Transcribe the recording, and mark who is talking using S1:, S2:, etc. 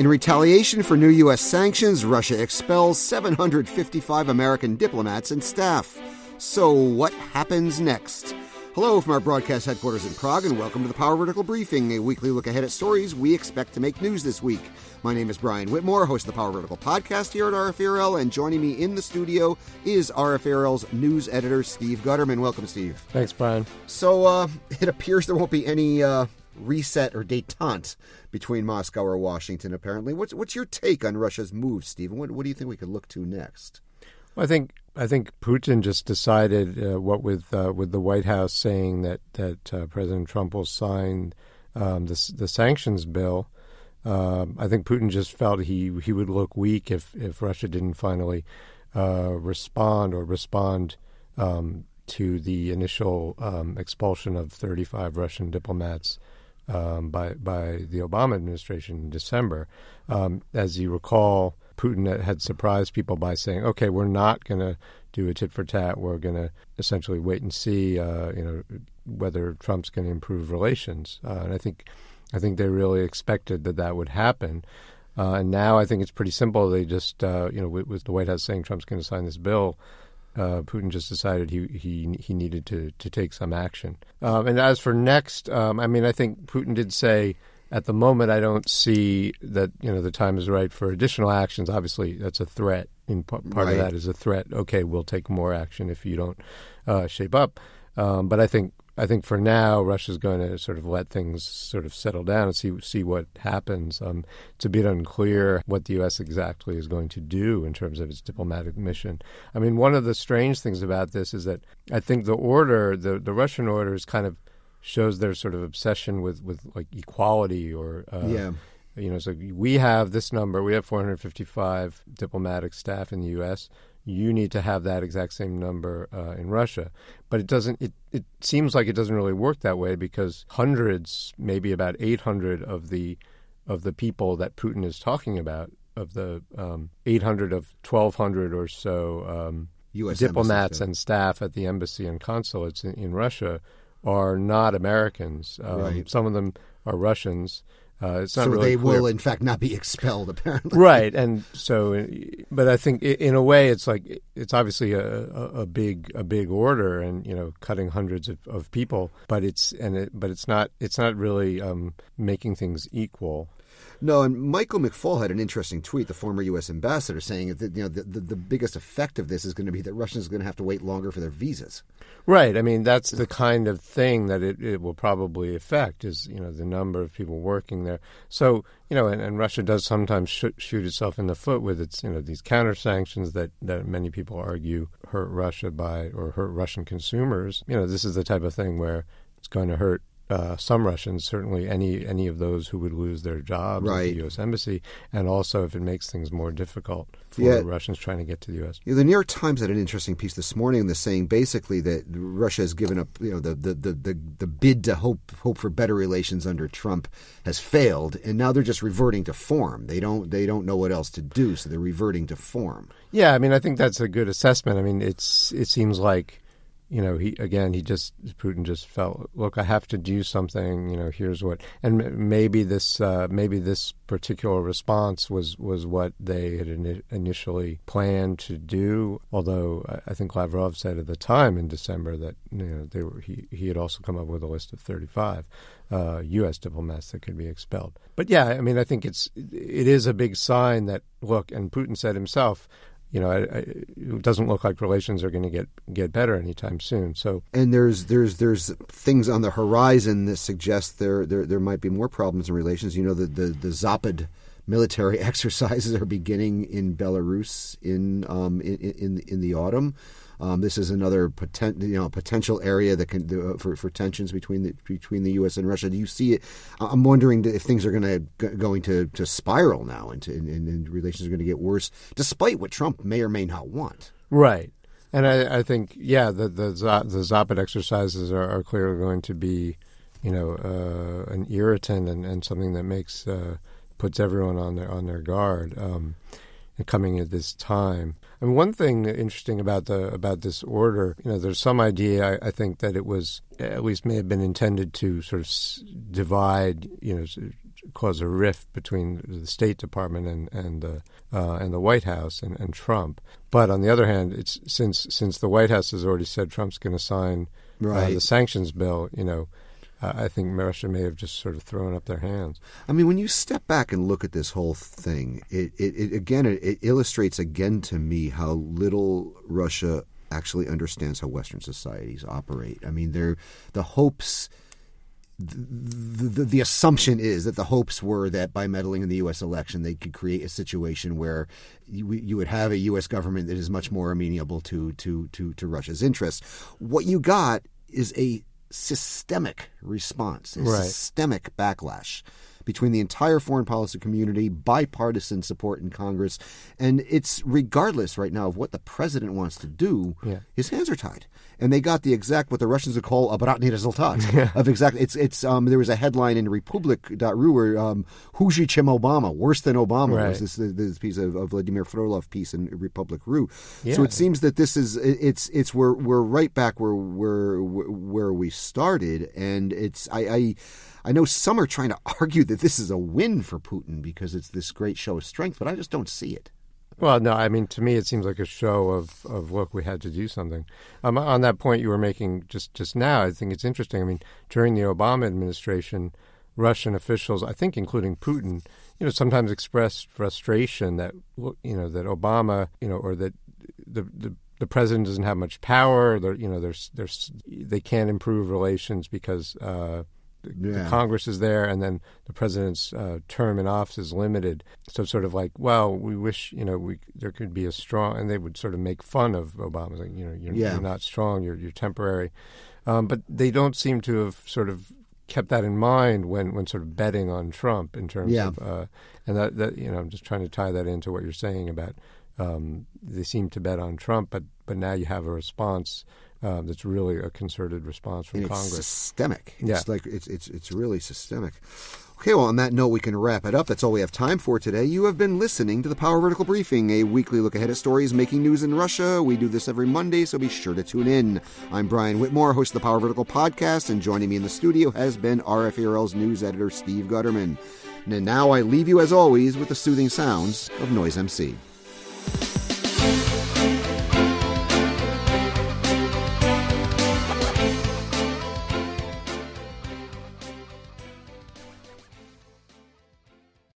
S1: In retaliation for new U.S. sanctions, Russia expels 755 American diplomats and staff. So, what happens next? Hello from our broadcast headquarters in Prague, and welcome to the Power Vertical Briefing, a weekly look ahead at stories we expect to make news this week. My name is Brian Whitmore, host of the Power Vertical podcast here at RFE/RL, and joining me in the studio is RFE/RL's news editor, Steve Gutterman. Welcome, Steve.
S2: Thanks, Brian.
S1: So, uh, it appears there won't be any uh, reset or detente between Moscow or Washington, apparently. What's, what's your take on Russia's move, Stephen? What, what do you think we could look to next?
S2: Well, I think I think Putin just decided uh, what with uh, with the White House saying that that uh, President Trump will sign um, the the sanctions bill. Um, I think Putin just felt he he would look weak if if Russia didn't finally uh, respond or respond um, to the initial um, expulsion of 35 Russian diplomats um, by by the Obama administration in December. Um, as you recall, Putin had surprised people by saying, "Okay, we're not going to do a tit for tat. We're going to essentially wait and see, uh, you know, whether Trump's going to improve relations." Uh, and I think, I think they really expected that that would happen. Uh, and now I think it's pretty simple. They just, uh, you know, with, with, the White House saying Trump's going to sign this bill, uh, Putin just decided he he he needed to to take some action. Um, and as for next, um, I mean, I think Putin did say at the moment I don't see that you know the time is right for additional actions. Obviously, that's a threat. Part right. of that is a threat. Okay, we'll take more action if you don't uh, shape up. Um, but I think I think for now, Russia's going to sort of let things sort of settle down and see see what happens. Um, it's a bit unclear what the U.S. exactly is going to do in terms of its diplomatic mission. I mean, one of the strange things about this is that I think the order, the the Russian order, is kind of shows their sort of obsession with with like equality or uh,
S1: yeah.
S2: You know, so we have this number. We have 455 diplomatic staff in the U.S you need to have that exact same number uh, in Russia. But it doesn't. It, it seems like it doesn't really work that way because hundreds, maybe about 800 of the of the people that Putin is talking about, of the um, 800 of 1,200 or so um, diplomats and staff at the embassy and consulates in, in Russia, are not Americans. Um,
S1: right.
S2: Some of them are Russians. Uh,
S1: so
S2: really
S1: they
S2: clear.
S1: will, in fact, not be expelled. Apparently,
S2: right? And so, but I think in a way, it's like it's obviously a, a, big a big order, and you know, cutting hundreds of, of people. But it's and it, but it's not it's not really um, making things equal.
S1: No, and Michael McFaul had an interesting tweet, the former U.S. ambassador, saying that you know the, the, the biggest effect of this is going to be that Russians are going to have to wait longer for their visas.
S2: Right. I mean, that's the kind of thing that it, it will probably affect is you know the number of people working there. So you know, and, and Russia does sometimes sh- shoot itself in the foot with its you know these counter sanctions that that many people argue hurt Russia by or hurt Russian consumers. You know, this is the type of thing where it's going to hurt uh, some Russians, certainly any any of those who would lose their jobs
S1: right.
S2: at the U.S. embassy, and also if it makes things more difficult for
S1: yeah.
S2: Russians trying to get to the U.S.
S1: Yeah, the New York Times had an interesting piece this morning that's saying basically that Russia has given up, you know, the, the, the, the, the bid to hope hope for better relations under Trump has failed, and now they're just reverting to form. They don't they don't know what else to do, so they're reverting to form.
S2: Yeah, I mean, I think that's a good assessment. I mean, it's it seems like you know, he again, he just Putin just felt, look, I have to do something. You know, here's what, and maybe this, uh, maybe this particular response was was what they had in, initially planned to do. Although I think Lavrov said at the time in December that you know they were, he he had also come up with a list of 35 uh, U.S. diplomats that could be expelled. But yeah, I mean, I think it's it is a big sign that look, and Putin said himself, you know, I, I, it doesn't look like relations are going to get get better anytime soon. So,
S1: and there's there's there's things on the horizon that suggest there there, there might be more problems in relations. You know, the the, the Zapad military exercises are beginning in Belarus in um, in, in in the autumn. Um, this is another poten- you know potential area that can uh, for, for tensions between the between the U.S. and Russia. Do you see it? I'm wondering if things are going to going to, to spiral now, and, and, and relations are going to get worse, despite what Trump may or may not want.
S2: Right. And I, I, think, yeah, the the, the Zapad exercises are, are, clearly going to be, you know, uh, an irritant and, and something that makes uh, puts everyone on their on their guard. Um, coming at this time. I mean, one thing interesting about the about this order, you know, there's some idea I, I think that it was at least may have been intended to sort of s- divide, you know, cause a rift between the State Department and and the uh, and the White House and, and Trump. But on the other hand, it's since since the White House has already said Trump's going to sign
S1: Right.
S2: uh, the sanctions bill, you know, I think Russia may have just sort of thrown up their hands.
S1: I mean, when you step back and look at this whole thing, it, it, it again it, it illustrates again to me how little Russia actually understands how Western societies operate. I mean, they're the hopes. The, the, the assumption is that the hopes were that by meddling in the U.S. election, they could create a situation where you, you would have a U.S. government that is much more amenable to to to, to Russia's interests. What you got is a systemic response,
S2: Right.
S1: systemic backlash between the entire foreign policy community, bipartisan support in Congress, and it's regardless right now of what the president wants to do.
S2: Yeah.
S1: His hands are tied, and they got the exact what the Russians would call a bratny resultat of exactly. It's it's um, there was a headline in Republic.ru where um, Chim Obama, worse than Obama,
S2: Right.
S1: was this this piece of, of Vladimir Frolov piece in Republic.ru. So it seems that this is it's it's we're we're right back where where where we started, and it's I. I I know some are trying to argue that this is a win for Putin because it's this great show of strength, but I just don't see it.
S2: Well, no, I mean, to me, it seems like a show of, of look, we had to do something. Um, on that point you were making just, just now, I think it's interesting. I mean, during the Obama administration, Russian officials, I think including Putin, you know, sometimes expressed frustration that, you know, that Obama, you know, or that the, the the president doesn't have much power. There, you know, there's there's they can't improve relations because uh, the, the Congress is there, and then the president's uh, term in office is limited. So sort of like, well, we wish you know we there could be a strong, and they would sort of make fun of Obama, like you know you're,
S1: Yeah.
S2: you're not strong, you're you're temporary, um, but they don't seem to have sort of kept that in mind when when sort of betting on Trump in terms
S1: Yeah.
S2: of, uh, and that that you know I'm just trying to tie that into what you're saying about um, they seem to bet on Trump, but but now you have a response uh, that's really a concerted response from
S1: and it's
S2: Congress.
S1: systemic. It's
S2: Yeah.
S1: like it's it's it's really systemic. Okay, well, on that note, we can wrap it up. That's all we have time for today. You have been listening to the Power Vertical Briefing, a weekly look ahead at stories making news in Russia. We do this every Monday, so be sure to tune in. I'm Brian Whitmore, host of the Power Vertical podcast, and joining me in the studio has been RFE/RL's news editor Steve Gutterman. And now I leave you, as always, with the soothing sounds of Noise MC.